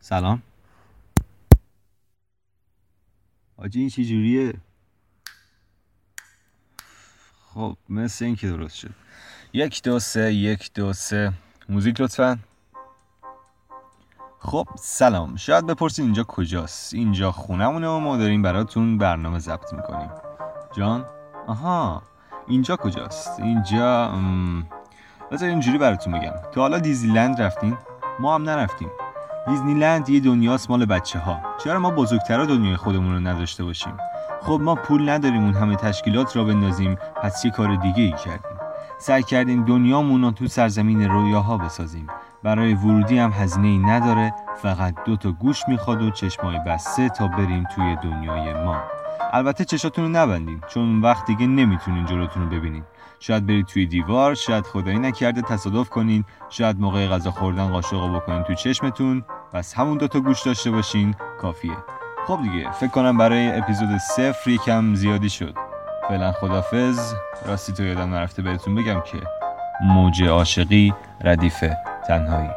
سلام. آجی این چی جوریه؟ خب مثل این که درست شد. یک دو سه یک دو سه. موزیک لطفا. خب سلام. شاید بپرسید اینجا کجاست؟ اینجا خونمونه و ما داریم براتون برنامه ضبط می‌کنیم. جان؟ آها. اینجا کجاست؟ اینجا بذار اینجوری براتون بگم. تو حالا دیزیلند رفتین؟ ما هم نرفتیم. دیزنیلند یه دنیاست مال بچه ها چرا ما بزرگترها دنیای خودمون رو نداشته باشیم؟ خب ما پول نداریم اون همه تشکیلات را بندازیم پس یه کار دیگه ای کردیم. سعی کردیم دنیامون رو تو سرزمین رویاها بسازیم. برای ورودی هم هزینه ای نداره فقط دو تا گوش می‌خواد و چشمای بسته تا بریم توی دنیای ما. البته چشاتون رو نبندین چون وقت دیگه نمی‌تونین جلوتون رو ببینین. شاید برید توی دیوار شاید خدایی نکرده تصادف کنین شاید موقع غذا خوردن قاشق رو بکنین تو چشمتون. پس همون دوتا گوش داشته باشین کافیه. خب دیگه فکر کنم برای اپیزود صفر یکم زیادی شد. فعلا خدافز راستی تو یادم نرفته بهتون بگم که موج عاشقی ردیف تنهایی.